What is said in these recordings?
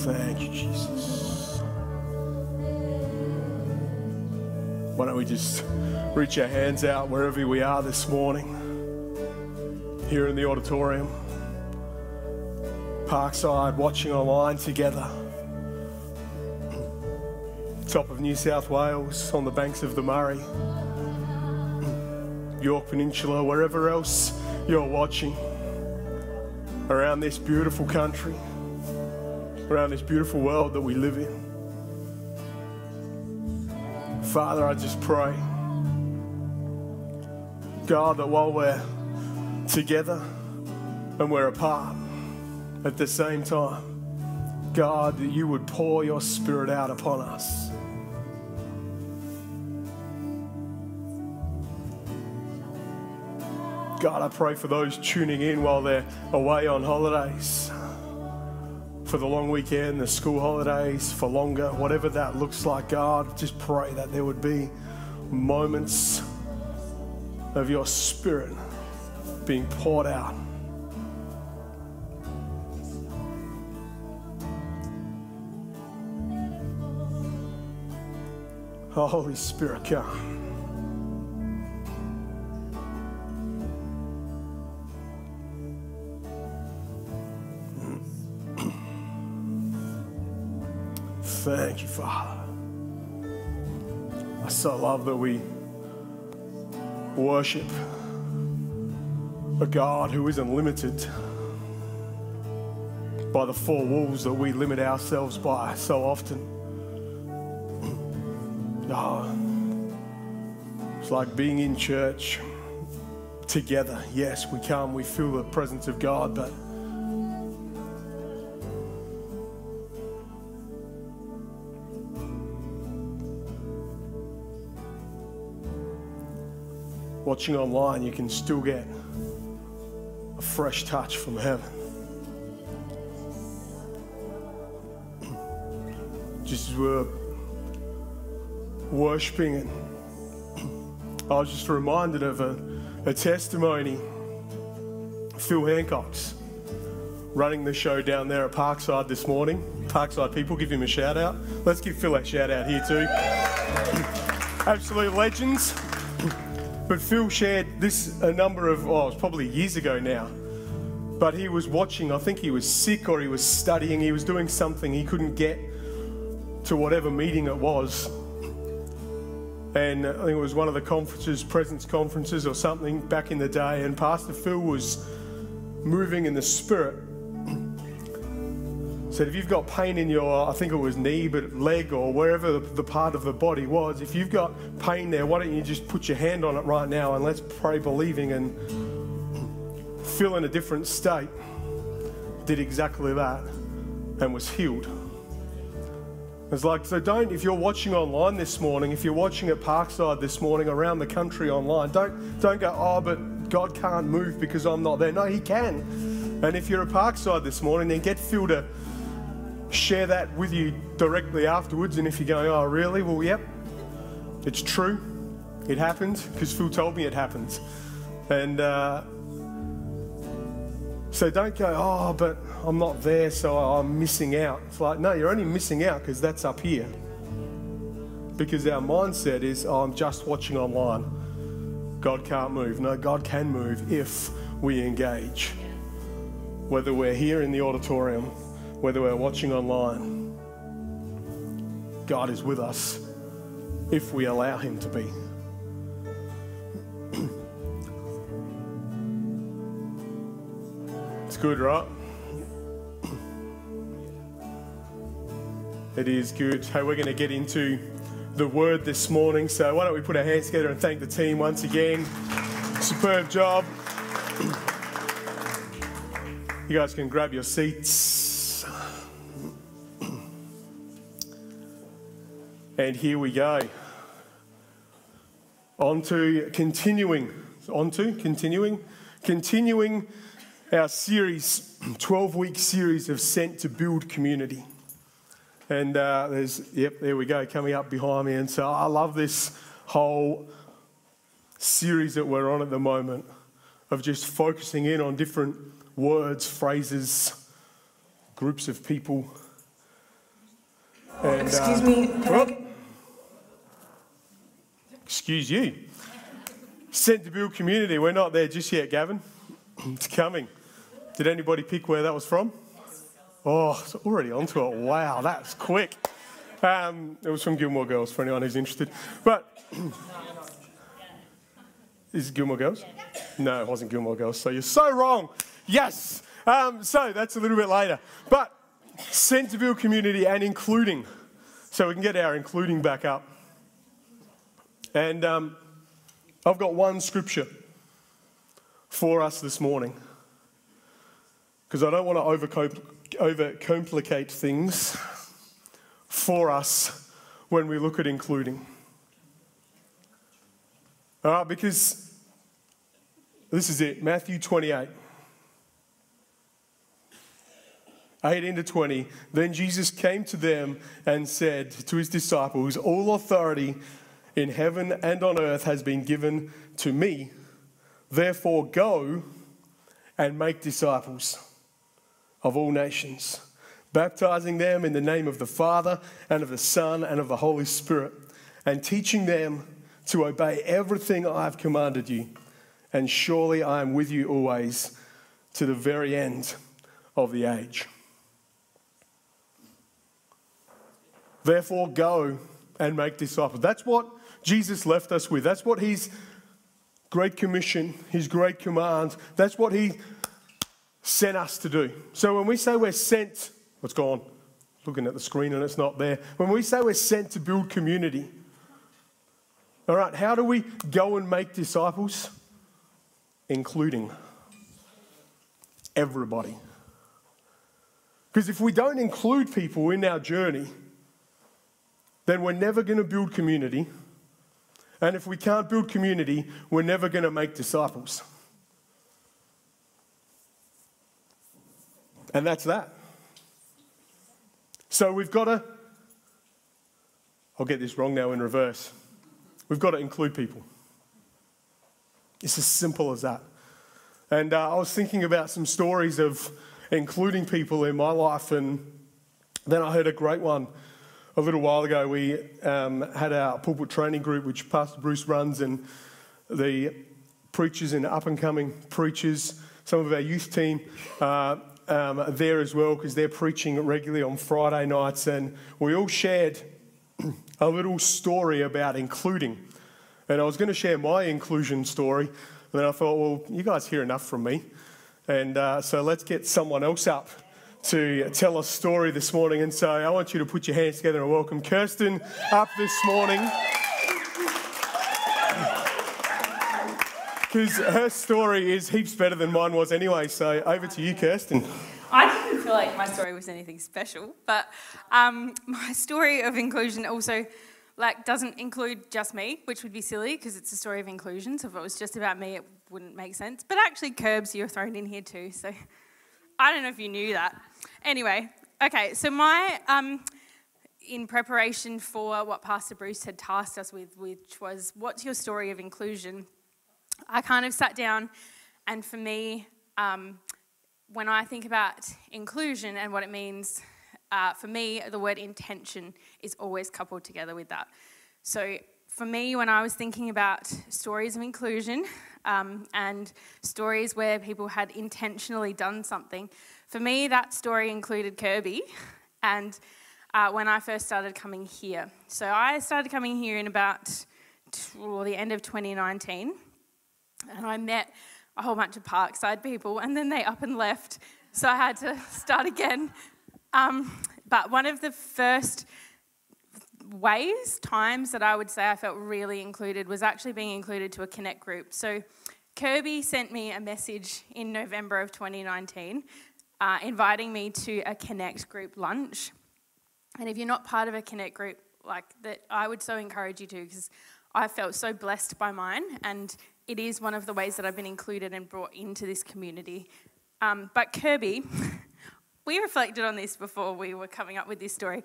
Thank you, Jesus. Why don't we just reach our hands out wherever we are this morning? Here in the auditorium, Parkside, watching online together. Top of New South Wales, on the banks of the Murray, Yorke Peninsula, wherever else you're watching around this beautiful country, around this beautiful world that we live in. Father, I just pray, God, that while we're together and we're apart at the same time, God, that you would pour your spirit out upon us. God, I pray for those tuning in while they're away on holidays, for the long weekend, the school holidays, for longer, whatever that looks like, God, just pray that there would be moments of your spirit being poured out. Holy Spirit, come. Thank you, Father. I so love that we worship a God who isn't limited by the four walls that we limit ourselves by so often. Oh, it's like being in church together. Yes, we come, we feel the presence of God, but watching online, you can still get a fresh touch from heaven. Just as we're worshiping, and I was just reminded of a, a testimony. Phil Hancock's running the show down there at Parkside this morning. Parkside people, give him a shout out. Let's give Phil a shout out here too. Absolute legends. But Phil shared this a number of, oh, it was probably years ago now. But he was watching, I think he was sick or he was studying, he was doing something, he couldn't get to whatever meeting it was. And I think it was one of the conferences, presence conferences or something back in the day. And Pastor Phil was moving in the spirit said if you've got pain in your, I think it was knee, but leg or wherever the, part of the body was, if you've got pain there, why don't you just put your hand on it right now and let's pray believing and feel in a different state. Did exactly that and was healed. It's like, so don't, if you're watching online this morning, if you're watching at Parkside this morning, around the country online, don't, don't go, oh, but God can't move because I'm not there. No, He can. And if you're at Parkside this morning, then get Phil to share that with you directly afterwards. And if you're going, oh, really? Well, yep, it's true. It happened because Phil told me it happens. And uh, so don't go, oh, but I'm not there, so I'm missing out. It's like, no, you're only missing out because that's up here. Because our mindset is, oh, I'm just watching online. God can't move. No, God can move if we engage. Whether we're here in the auditorium whether we're watching online, God is with us if we allow Him to be. it's good, right? It is good. Hey, we're going to get into the word this morning. So, why don't we put our hands together and thank the team once again? Superb job. You guys can grab your seats. And here we go. On to continuing, on to continuing, continuing our series, 12 week series of Sent to Build Community. And uh, there's, yep, there we go, coming up behind me. And so I love this whole series that we're on at the moment of just focusing in on different words, phrases, groups of people And, Excuse uh, me. Can I well, get- excuse you. Sent to build community. We're not there just yet, Gavin. It's coming. Did anybody pick where that was from? Oh, it's already onto it. Wow, that's quick. Um, it was from Gilmore Girls for anyone who's interested. But is it Gilmore Girls? No, it wasn't Gilmore Girls. So you're so wrong. Yes. Um, so that's a little bit later. But build community and including. So we can get our including back up. And um, I've got one scripture for us this morning because I don't want to overcomplicate things for us when we look at including. All right, because this is it Matthew 28. 18 to 20. Then Jesus came to them and said to his disciples, All authority in heaven and on earth has been given to me. Therefore, go and make disciples of all nations, baptizing them in the name of the Father and of the Son and of the Holy Spirit, and teaching them to obey everything I have commanded you. And surely I am with you always to the very end of the age. Therefore, go and make disciples. That's what Jesus left us with. That's what his great commission, his great command, that's what he sent us to do. So when we say we're sent, what's gone? Looking at the screen and it's not there. When we say we're sent to build community, all right, how do we go and make disciples? Including everybody. Because if we don't include people in our journey, then we're never going to build community. And if we can't build community, we're never going to make disciples. And that's that. So we've got to, I'll get this wrong now in reverse. We've got to include people. It's as simple as that. And uh, I was thinking about some stories of including people in my life, and then I heard a great one a little while ago. We um, had our pulpit training group, which Pastor Bruce runs, and the preachers and up and coming preachers, some of our youth team. Uh, um, are there as well because they're preaching regularly on Friday nights, and we all shared a little story about including. And I was going to share my inclusion story, and then I thought, well, you guys hear enough from me. And uh, so let's get someone else up to tell a story this morning. And so I want you to put your hands together and welcome Kirsten up this morning. Because her story is heaps better than mine was anyway. So over to you, Kirsten. I didn't feel like my story was anything special, but um, my story of inclusion also like doesn't include just me, which would be silly because it's a story of inclusion. So if it was just about me, it wouldn't make sense. But actually, Curbs you're thrown in here too. So I don't know if you knew that. Anyway, okay. So my um, in preparation for what Pastor Bruce had tasked us with, which was what's your story of inclusion, I kind of sat down, and for me. Um, when I think about inclusion and what it means, uh, for me, the word intention is always coupled together with that. So, for me, when I was thinking about stories of inclusion um, and stories where people had intentionally done something, for me, that story included Kirby and uh, when I first started coming here. So, I started coming here in about well, the end of 2019, and I met a whole bunch of Parkside people, and then they up and left. So I had to start again. Um, but one of the first ways, times that I would say I felt really included was actually being included to a Connect group. So Kirby sent me a message in November of 2019 uh, inviting me to a Connect group lunch. And if you're not part of a Connect group, like that, I would so encourage you to because I felt so blessed by mine, and it is one of the ways that I've been included and brought into this community. Um, but Kirby, we reflected on this before we were coming up with this story,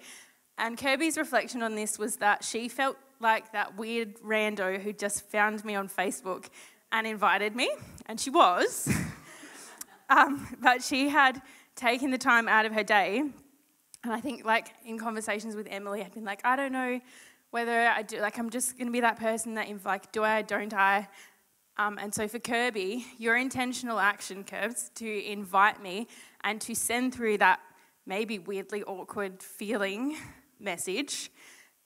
and Kirby's reflection on this was that she felt like that weird rando who just found me on Facebook and invited me, and she was, um, but she had taken the time out of her day And I think, like, in conversations with Emily, I'd been like, I don't know whether I do, like, I'm just going to be that person that, like, do I, don't I? Um, and so for Kirby, your intentional action, Curbs, to invite me and to send through that maybe weirdly awkward feeling message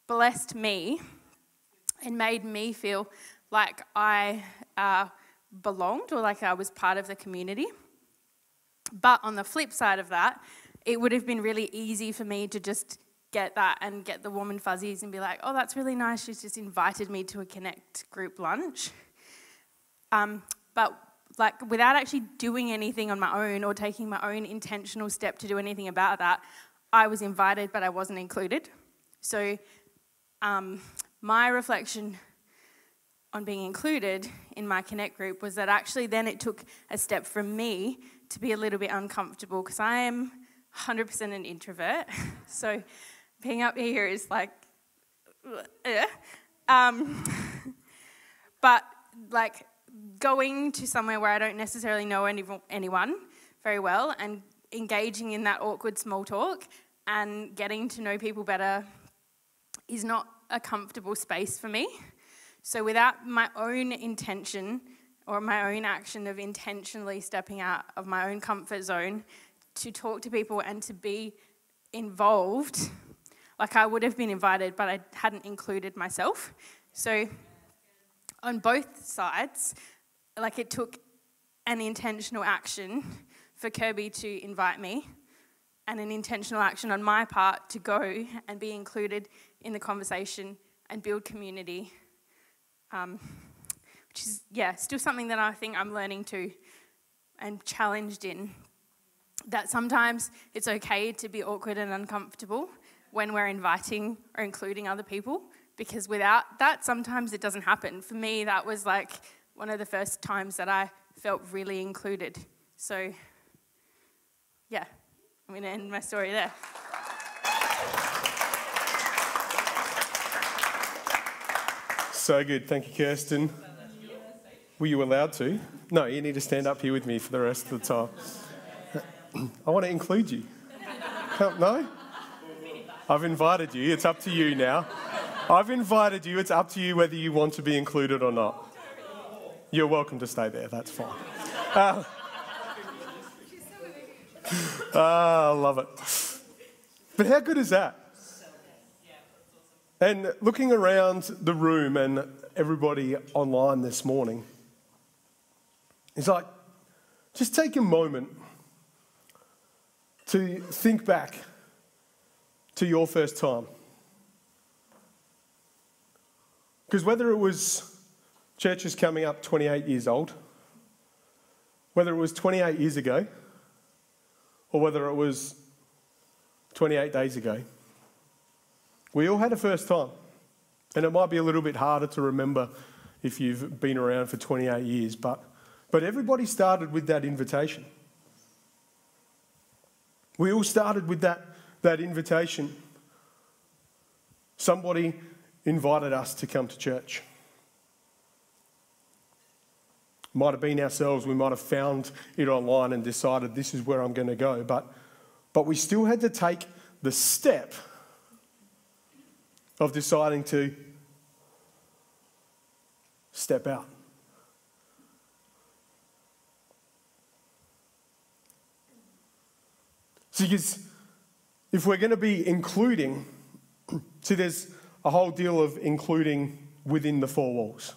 blessed me and made me feel like I uh, belonged or like I was part of the community. But on the flip side of that, it would have been really easy for me to just get that and get the warm and fuzzies and be like, oh, that's really nice. She's just invited me to a Connect group lunch. Um, but like without actually doing anything on my own or taking my own intentional step to do anything about that, I was invited, but I wasn't included. So um, my reflection on being included in my Connect group was that actually then it took a step from me to be a little bit uncomfortable because I am 100% an introvert. so being up here is like, uh, um, but like going to somewhere where I don't necessarily know any, anyone very well and engaging in that awkward small talk and getting to know people better is not a comfortable space for me. So, without my own intention or my own action of intentionally stepping out of my own comfort zone to talk to people and to be involved, like I would have been invited, but I hadn't included myself. So, on both sides, like it took an intentional action for Kirby to invite me and an intentional action on my part to go and be included in the conversation and build community. Um, which is, yeah, still something that I think I'm learning to and challenged in. That sometimes it's okay to be awkward and uncomfortable when we're inviting or including other people because without that, sometimes it doesn't happen. For me, that was like one of the first times that I felt really included. So, yeah, I'm going to end my story there. So good. Thank you, Kirsten. Were you allowed to? No, you need to stand up here with me for the rest of the time. I want to include you. No? I've invited you. It's up to you now. I've invited you. It's up to you whether you want to be included or not. You're welcome to stay there. That's fine. Uh, ah, I love it. But how good is that? And looking around the room and everybody online this morning, it's like, just take a moment to think back to your first time. Because whether it was churches coming up 28 years old, whether it was 28 years ago, or whether it was 28 days ago, we all had a first time. And it might be a little bit harder to remember if you've been around for 28 years, but, but everybody started with that invitation. We all started with that, that invitation. Somebody invited us to come to church. Might have been ourselves, we might have found it online and decided this is where I'm going to go, but, but we still had to take the step of deciding to step out. Because if we're going to be including, see, there's a whole deal of including within the four walls.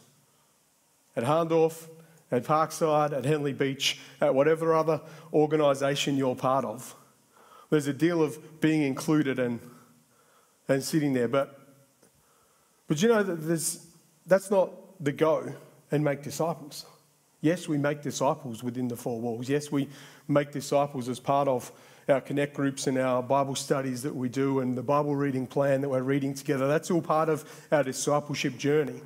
At Hahndorf, at Parkside, at Henley Beach, at whatever other organisation you're part of. There's a deal of being included and, and sitting there. But, but you know, that that's not the go and make disciples. Yes, we make disciples within the four walls. Yes, we make disciples as part of our connect groups and our Bible studies that we do and the Bible reading plan that we're reading together. That's all part of our discipleship journey.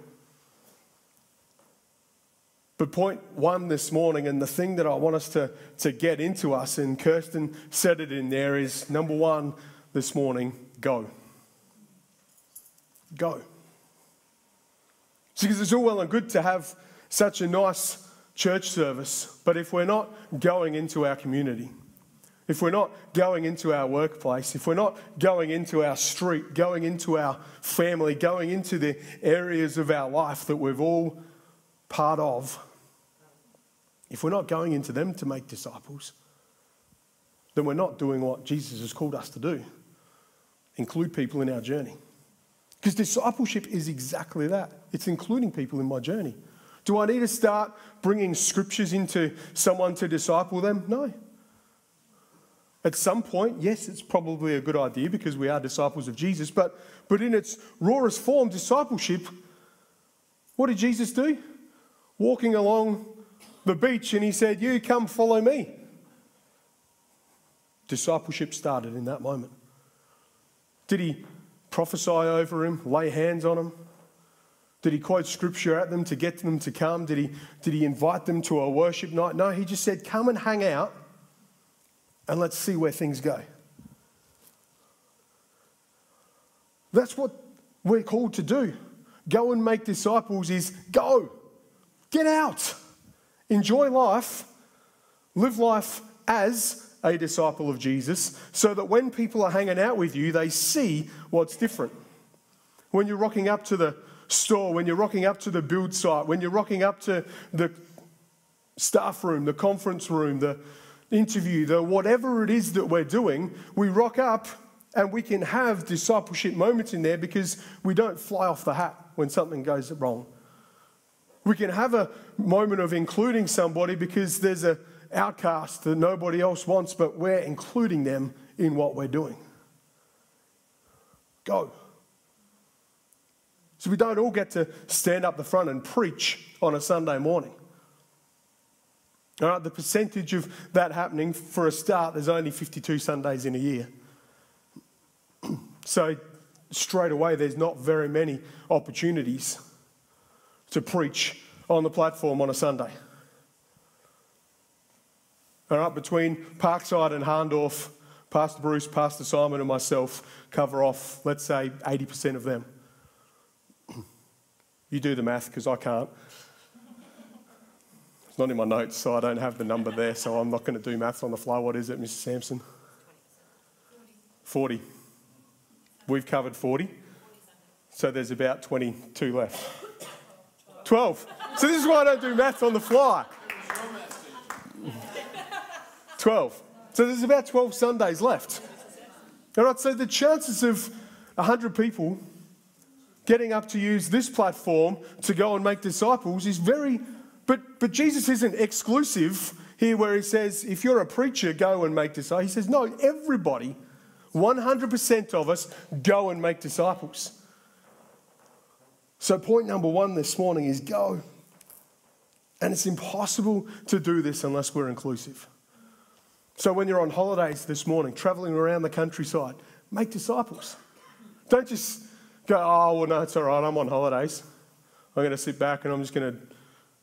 But point one this morning, and the thing that I want us to, to get into us, and Kirsten said it in there, is number one this morning go. Go. Because it's all well and good to have such a nice church service, but if we're not going into our community, if we're not going into our workplace, if we're not going into our street, going into our family, going into the areas of our life that we've all part of, if we're not going into them to make disciples, then we're not doing what Jesus has called us to do include people in our journey. Because discipleship is exactly that it's including people in my journey. Do I need to start bringing scriptures into someone to disciple them? No. At some point, yes, it's probably a good idea because we are disciples of Jesus, but, but in its rawest form, discipleship, what did Jesus do? Walking along the beach and he said, You come follow me. Discipleship started in that moment. Did he prophesy over him, lay hands on him? Did he quote scripture at them to get them to come? Did he, did he invite them to a worship night? No, he just said, Come and hang out and let's see where things go. That's what we're called to do. Go and make disciples is go. Get out. Enjoy life. Live life as a disciple of Jesus so that when people are hanging out with you, they see what's different. When you're rocking up to the store, when you're rocking up to the build site, when you're rocking up to the staff room, the conference room, the interview, the whatever it is that we're doing, we rock up and we can have discipleship moments in there because we don't fly off the hat when something goes wrong. We can have a moment of including somebody because there's an outcast that nobody else wants, but we're including them in what we're doing. Go. So we don't all get to stand up the front and preach on a Sunday morning. All right, the percentage of that happening, for a start, there's only 52 Sundays in a year. so, straight away, there's not very many opportunities to preach on the platform on a Sunday. All right, between Parkside and Hahndorf, Pastor Bruce, Pastor Simon, and myself cover off, let's say, 80% of them. You do the math because I can't. It's not in my notes, so I don't have the number there, so I'm not going to do maths on the fly. What is it, Mr. Sampson? 40. We've covered 40. So there's about 22 left. 12. So this is why I don't do maths on the fly. 12. So there's about 12 Sundays left. All right, so the chances of 100 people getting up to use this platform to go and make disciples is very but, but Jesus isn't exclusive here where he says, if you're a preacher, go and make disciples. He says, no, everybody, 100% of us, go and make disciples. So, point number one this morning is go. And it's impossible to do this unless we're inclusive. So, when you're on holidays this morning, traveling around the countryside, make disciples. Don't just go, oh, well, no, it's all right, I'm on holidays. I'm going to sit back and I'm just going to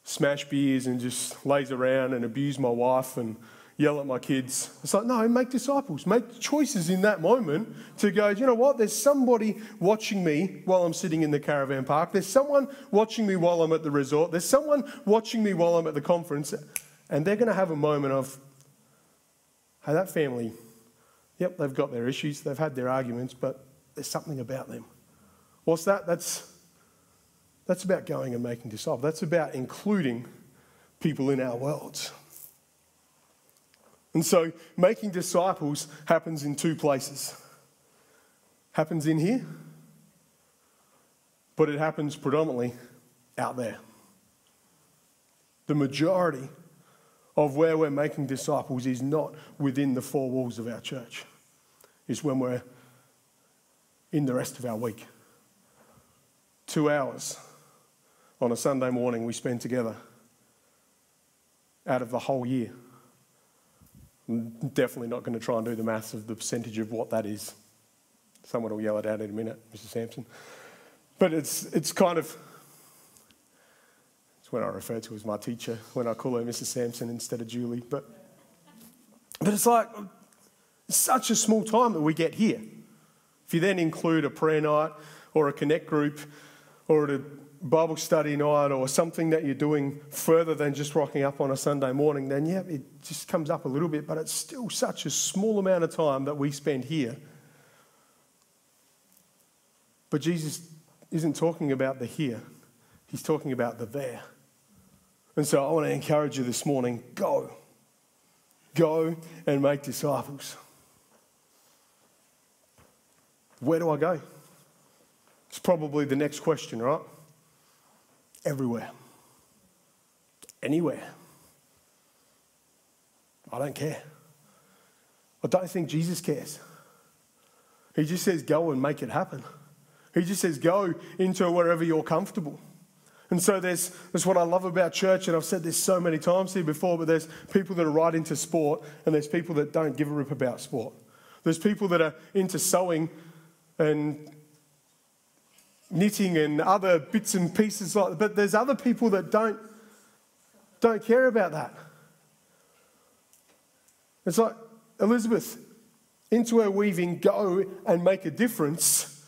smash beers and just laze around and abuse my wife and yell at my kids. It's like, no, make disciples. Make choices in that moment to go, you know what? There's somebody watching me while I'm sitting in the caravan park. There's someone watching me while I'm at the resort. There's someone watching me while I'm at the conference. And they're going to have a moment of, hey, that family, yep, they've got their issues, they've had their arguments, but there's something about them. What's that? That's that's about going and making disciples. That's about including people in our worlds. And so making disciples happens in two places. Happens in here, but it happens predominantly out there. The majority of where we're making disciples is not within the four walls of our church. It's when we're in the rest of our week. Two hours on a Sunday morning we spend together out of the whole year. I'm definitely not going to try and do the maths of the percentage of what that is. Someone will yell it out in a minute, Mr. Sampson. But it's, it's kind of, it's when I refer to as my teacher, when I call her Mrs. Sampson instead of Julie. But, but it's like, such a small time that we get here. If you then include a prayer night or a connect group or a Bible study night or something that you're doing further than just rocking up on a Sunday morning, then yeah, it just comes up a little bit, but it's still such a small amount of time that we spend here. But Jesus isn't talking about the here, he's talking about the there. And so I want to encourage you this morning go. Go and make disciples. Where do I go? It's probably the next question, right? Everywhere. Anywhere. I don't care. I don't think Jesus cares. He just says, go and make it happen. He just says, go into wherever you're comfortable. And so there's, that's what I love about church, and I've said this so many times here before, but there's people that are right into sport, and there's people that don't give a rip about sport. There's people that are into sewing and knitting and other bits and pieces like that, but there's other people that don't, don't care about that. It's like Elizabeth, into her weaving, go and make a difference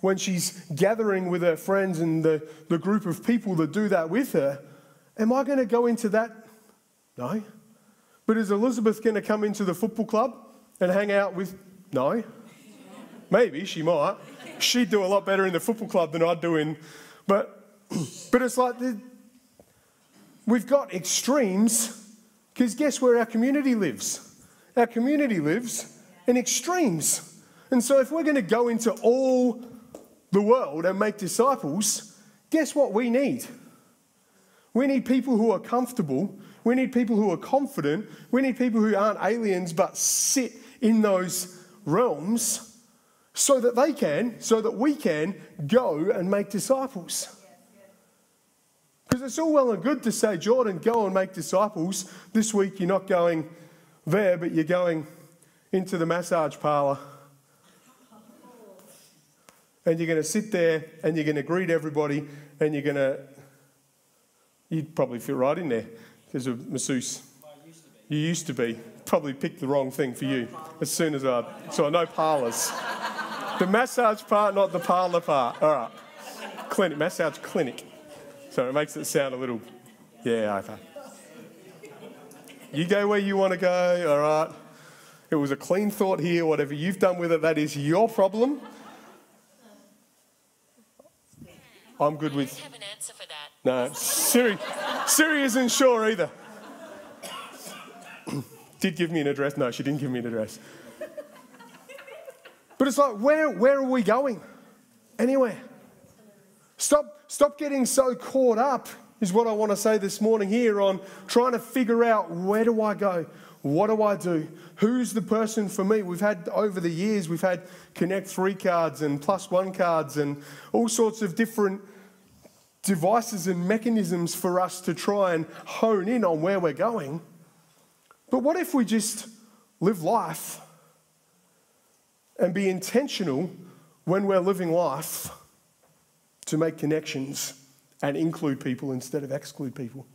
when she's gathering with her friends and the, the group of people that do that with her. Am I going to go into that? No. But is Elizabeth going to come into the football club and hang out with? No. Maybe she might. She'd do a lot better in the football club than I'd do in. But, but it's like the, we've got extremes because guess where our community lives? Our community lives in extremes. And so if we're going to go into all the world and make disciples, guess what we need? We need people who are comfortable. We need people who are confident. We need people who aren't aliens but sit in those realms so that they can, so that we can go and make disciples. Because it's all well and good to say, Jordan, go and make disciples. This week you're not going there, but you're going into the massage parlour and you're going to sit there and you're going to greet everybody and you're going to, you'd probably fit right in there as a masseuse. You used to be. Probably picked the wrong thing for you as soon as I, so know parlours. The massage part, not the parlour part. All right. Clinic, massage clinic. So it makes it sound a little, yeah, okay. You go where you want to go, all right. It was a clean thought here. Whatever you've done with it, that is your problem. I'm good with. have an answer for that. No, Siri, Siri isn't sure either. Did give me an address? No, she didn't give me an address. But it's like, where, where are we going? Anywhere. Stop, stop getting so caught up, is what I want to say this morning here on trying to figure out where do I go? What do I do? Who's the person for me? We've had over the years, we've had Connect 3 cards and Plus 1 cards and all sorts of different devices and mechanisms for us to try and hone in on where we're going. But what if we just live life and be intentional when we're living life to make connections and include people instead of exclude people?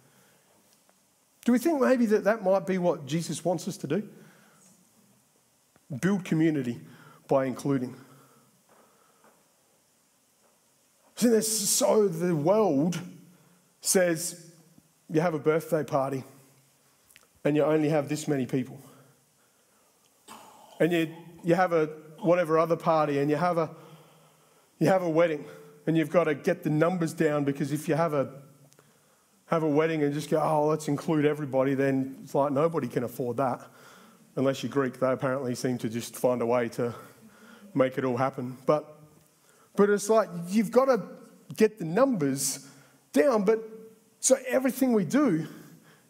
Do we think maybe that that might be what Jesus wants us to do? Build community by including. See, so the world says you have a birthday party and you only have this many people. And you, you have a whatever other party and you have a you have a wedding and you've got to get the numbers down because if you have a have a wedding and just go, oh, let's include everybody, then it's like nobody can afford that. Unless you're Greek, they apparently seem to just find a way to make it all happen. But, but it's like you've got to get the numbers down. But so everything we do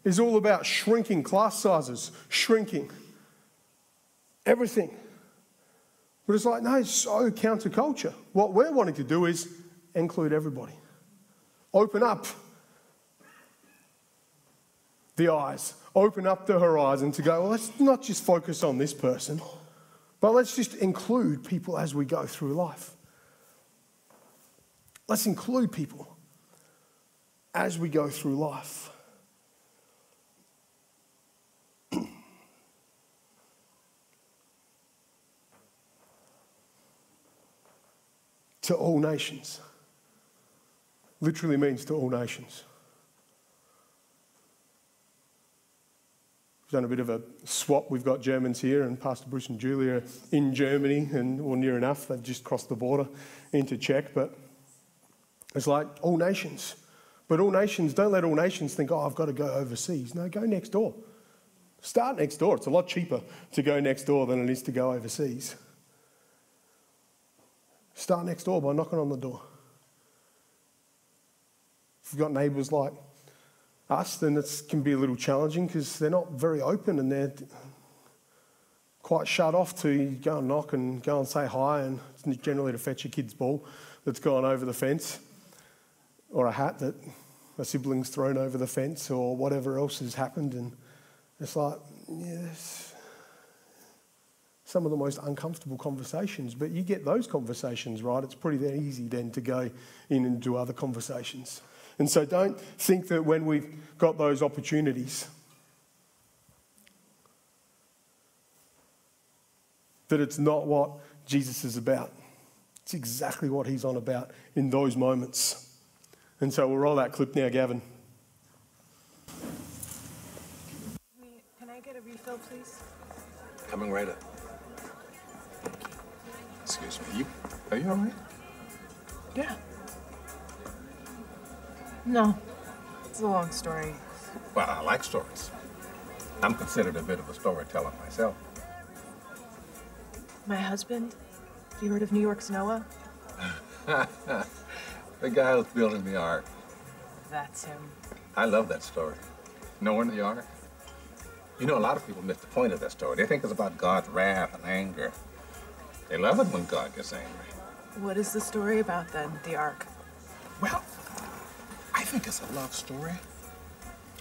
is all about shrinking class sizes, shrinking everything. But it's like, no, it's so counterculture. What we're wanting to do is include everybody, open up the eyes, open up the horizon to go, well, let's not just focus on this person, but let's just include people as we go through life. Let's include people as we go through life. To all nations. literally means to all nations. We've done a bit of a swap. We've got Germans here, and Pastor Bruce and Julia in Germany, and or near enough. They've just crossed the border into Czech, but it's like all nations. But all nations, don't let all nations think, oh, I've got to go overseas. No, go next door. Start next door. It's a lot cheaper to go next door than it is to go overseas. Start next door by knocking on the door. If you've got neighbours like us, then it can be a little challenging because they're not very open and they're quite shut off to go and knock and go and say hi, and generally to fetch a kid's ball that's gone over the fence or a hat that a sibling's thrown over the fence or whatever else has happened. And it's like, yes, some of the most uncomfortable conversations. But you get those conversations right, it's pretty easy then to go in and do other conversations. And so don't think that when we've got those opportunities, that it's not what Jesus is about. It's exactly what he's on about in those moments. And so we'll roll that clip now, Gavin. Can I get a refill, please? Coming right up. Excuse me. You are you all right? Yeah. No. It's a long story. Well, I like stories. I'm considered a bit of a storyteller myself. My husband, have you heard of New York's Noah? the guy who's building the ark. That's him. I love that story. Knowing the ark. You know, a lot of people miss the point of that story. They think it's about God's wrath and anger. They love it when God gets angry. What is the story about then, the ark? Well, I think it's a love story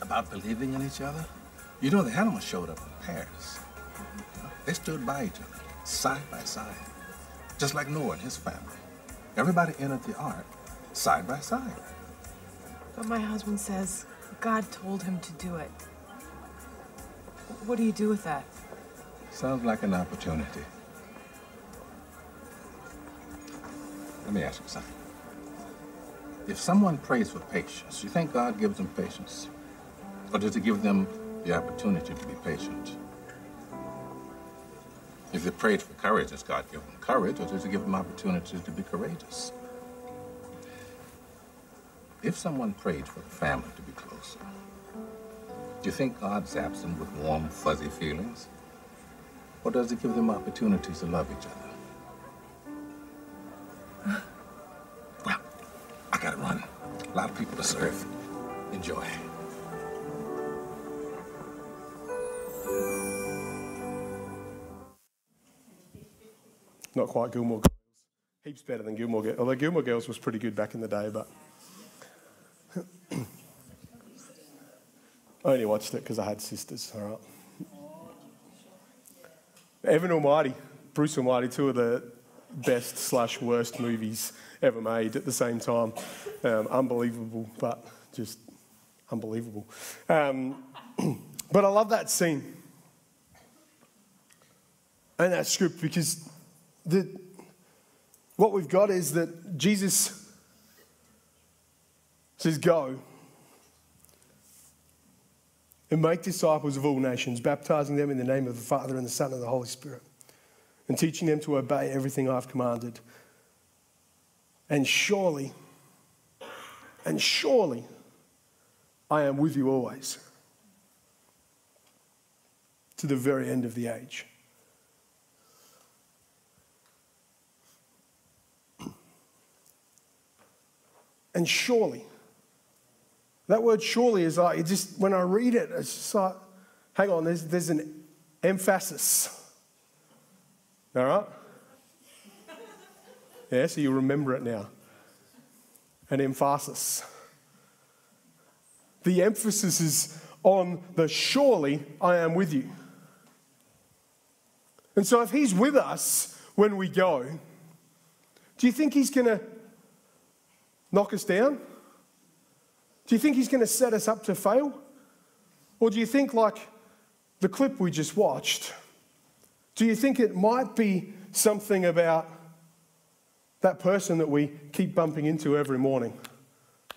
about believing in each other. You know, the animals showed up in pairs. They stood by each other, side by side, just like Noah and his family. Everybody entered the ark side by side. But my husband says God told him to do it. What do you do with that? Sounds like an opportunity. Let me ask you something. If someone prays for patience, you think God gives them patience? Or does he give them the opportunity to be patient? If they prayed for courage, does God give them courage, or does he give them opportunities to be courageous? If someone prayed for the family to be closer, do you think God zaps them with warm, fuzzy feelings? Or does he give them opportunities to love each other? Enjoy. Not quite Gilmore Girls. Heaps better than Gilmore Girls. Although Gilmore Girls was pretty good back in the day, but I only watched it because I had sisters, all right. Evan Almighty, Bruce Almighty, two of the best slash worst movies ever made at the same time. Um, unbelievable, but just unbelievable. Um, but I love that scene and that script because the, what we've got is that Jesus says, Go and make disciples of all nations, baptizing them in the name of the Father and the Son and the Holy Spirit, and teaching them to obey everything I've commanded. And surely, and surely, I am with you always to the very end of the age. And surely, that word surely is like, it just, when I read it, it's just like, hang on, there's, there's an emphasis. All right? Yeah, so you remember it now. An emphasis. The emphasis is on the surely I am with you. And so if he's with us when we go, do you think he's going to knock us down? Do you think he's going to set us up to fail? Or do you think, like the clip we just watched, do you think it might be something about that person that we keep bumping into every morning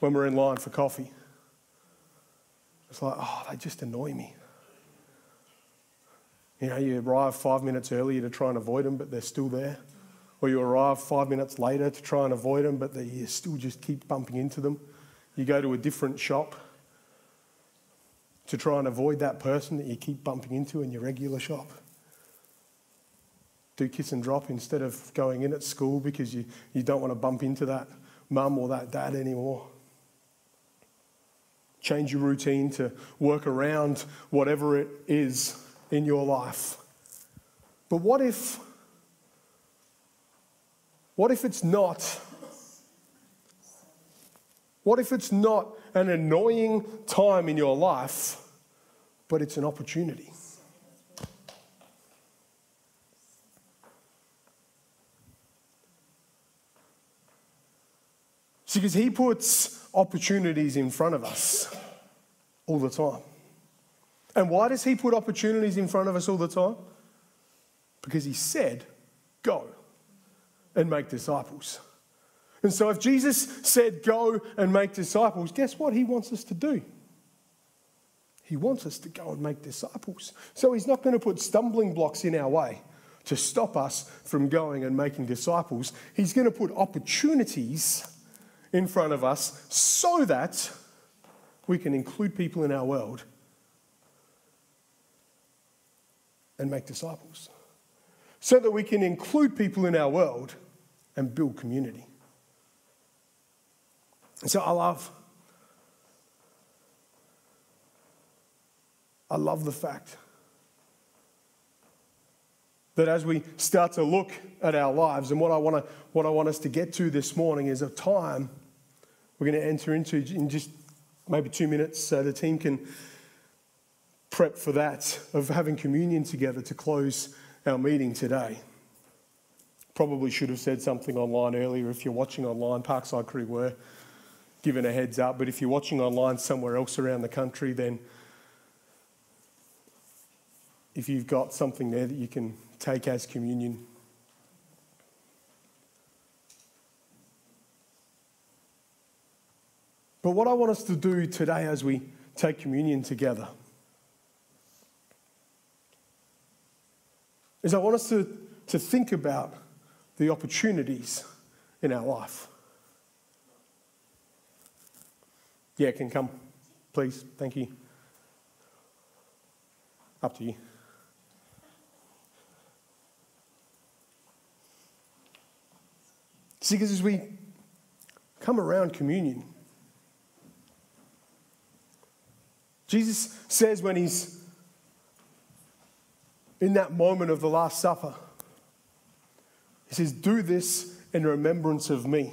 when we're in line for coffee. It's like, oh, they just annoy me. You know, you arrive five minutes earlier to try and avoid them, but they're still there. Or you arrive five minutes later to try and avoid them, but they, you still just keep bumping into them. You go to a different shop to try and avoid that person that you keep bumping into in your regular shop. Do kiss and drop instead of going in at school because you, you don't want to bump into that mum or that dad anymore. Change your routine to work around whatever it is in your life. But what if what if it's not what if it's not an annoying time in your life, but it's an opportunity? Because he puts opportunities in front of us all the time. And why does he put opportunities in front of us all the time? Because he said, go and make disciples. And so, if Jesus said, Go and make disciples, guess what he wants us to do? He wants us to go and make disciples. So, he's not going to put stumbling blocks in our way to stop us from going and making disciples. He's going to put opportunities in front of us so that we can include people in our world and make disciples. So that we can include people in our world and build community. And so I love, I love the fact that as we start to look at our lives, and what I want to, what I want us to get to this morning is a time we're going to enter into in just maybe two minutes, so the team can prep for that of having communion together to close our meeting today. Probably should have said something online earlier. If you're watching online, Parkside Crew were given a heads up. But if you're watching online somewhere else around the country, then if you've got something there that you can take as communion. But what I want us to do today as we take communion together is I want us to, to think about the opportunities in our life. Yeah, can come, please. Thank you. Up to you. See, because as we come around communion, Jesus says when he's in that moment of the Last Supper, he says, Do this in remembrance of me.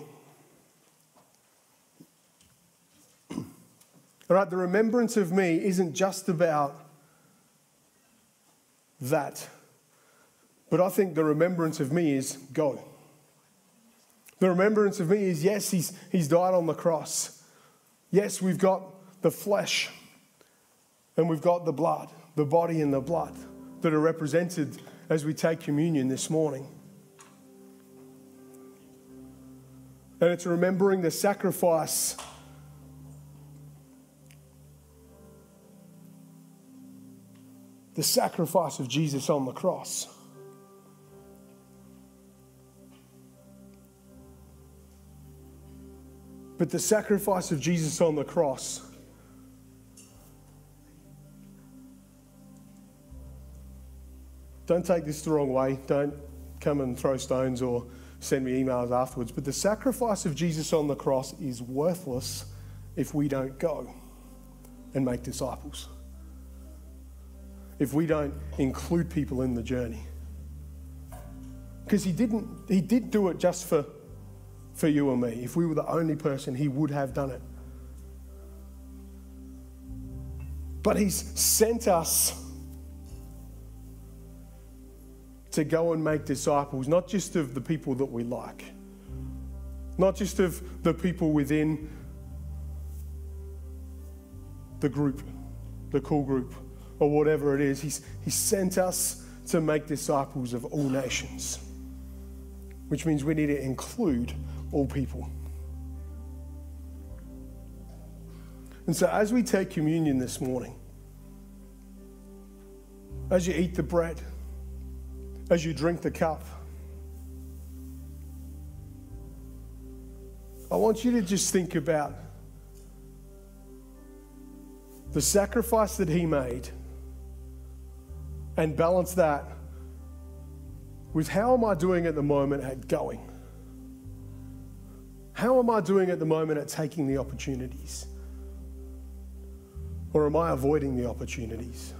All right, the remembrance of me isn't just about that, but I think the remembrance of me is go. The remembrance of me is yes, he's, he's died on the cross. Yes, we've got the flesh and we've got the blood, the body and the blood that are represented as we take communion this morning. And it's remembering the sacrifice the sacrifice of Jesus on the cross. But the sacrifice of Jesus on the cross don't take this the wrong way. Don't come and throw stones or send me emails afterwards. But the sacrifice of Jesus on the cross is worthless if we don't go and make disciples. If we don't include people in the journey. Because he didn't he did do it just for for you and me. If we were the only person, he would have done it. But he's sent us to go and make disciples, not just of the people that we like, not just of the people within the group, the cool group, or whatever it is. He's, he sent us to make disciples of all nations, which means we need to include all people. And so, as we take communion this morning, as you eat the bread, as you drink the cup, I want you to just think about the sacrifice that he made and balance that with how am I doing at the moment at going? How am I doing at the moment at taking the opportunities? Or am I avoiding the opportunities?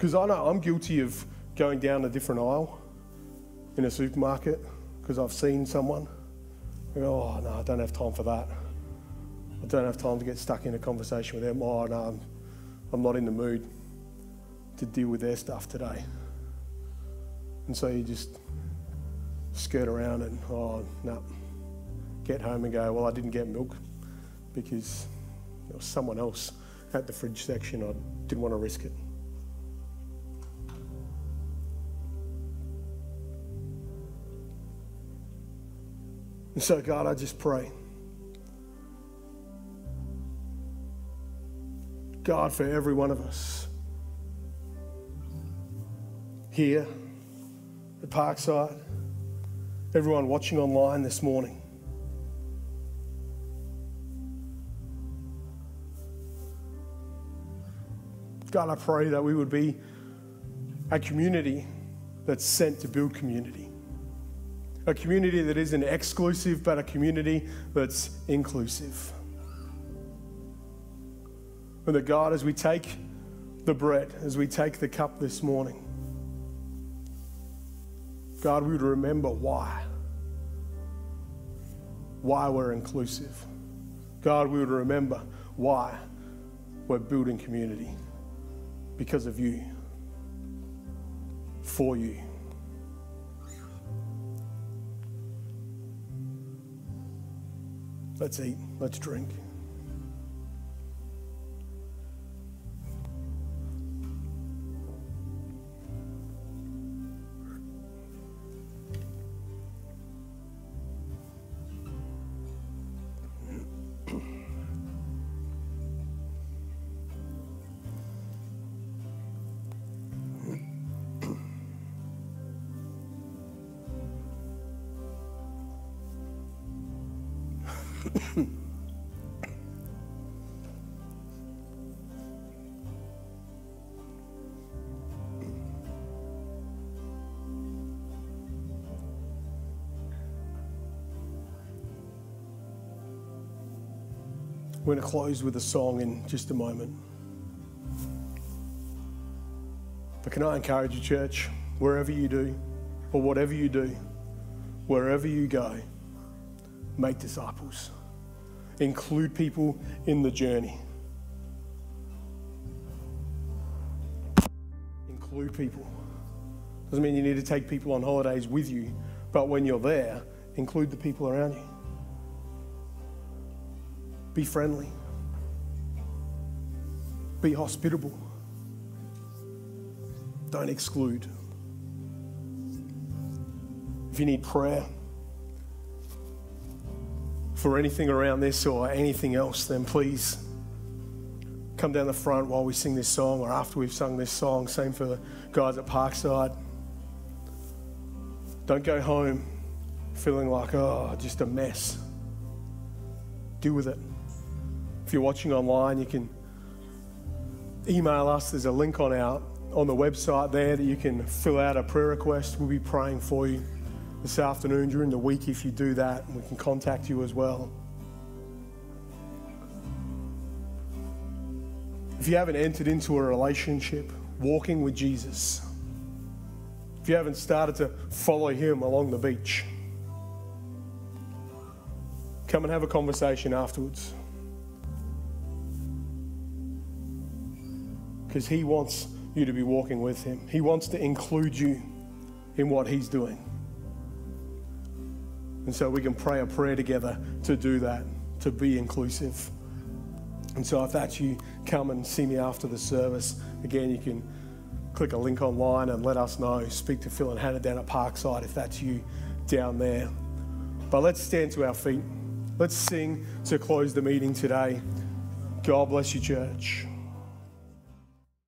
Because I know I'm guilty of going down a different aisle in a supermarket because I've seen someone. Go, oh, no, I don't have time for that. I don't have time to get stuck in a conversation with them. Oh, no, I'm, I'm not in the mood to deal with their stuff today. And so you just skirt around and, oh, no, get home and go, well, I didn't get milk because there was someone else at the fridge section. I didn't want to risk it. And so, God, I just pray. God, for every one of us here at Parkside, everyone watching online this morning. God, I pray that we would be a community that's sent to build community. A community that isn't exclusive, but a community that's inclusive. And that God, as we take the bread, as we take the cup this morning, God, we would remember why. Why we're inclusive. God, we would remember why we're building community. Because of you. For you. Let's eat. Let's drink. Going to close with a song in just a moment. But can I encourage you, church, wherever you do, or whatever you do, wherever you go, make disciples. Include people in the journey. Include people. Doesn't mean you need to take people on holidays with you, but when you're there, include the people around you. Be friendly. Be hospitable. Don't exclude. If you need prayer for anything around this or anything else, then please come down the front while we sing this song or after we've sung this song. Same for the guys at Parkside. Don't go home feeling like, oh, just a mess. Deal with it. If you're watching online, you can email us. There's a link on our on the website there that you can fill out a prayer request. We'll be praying for you this afternoon during the week if you do that, we can contact you as well. If you haven't entered into a relationship, walking with Jesus, if you haven't started to follow him along the beach, come and have a conversation afterwards. Because He wants you to be walking with Him. He wants to include you in what He's doing. And so we can pray a prayer together to do that, to be inclusive. And so if that's you, come and see me after the service. Again, you can click a link online and let us know. Speak to Phil and Hannah down at Parkside if that's you down there. But let's stand to our feet let's sing to close the meeting today. God bless you, church.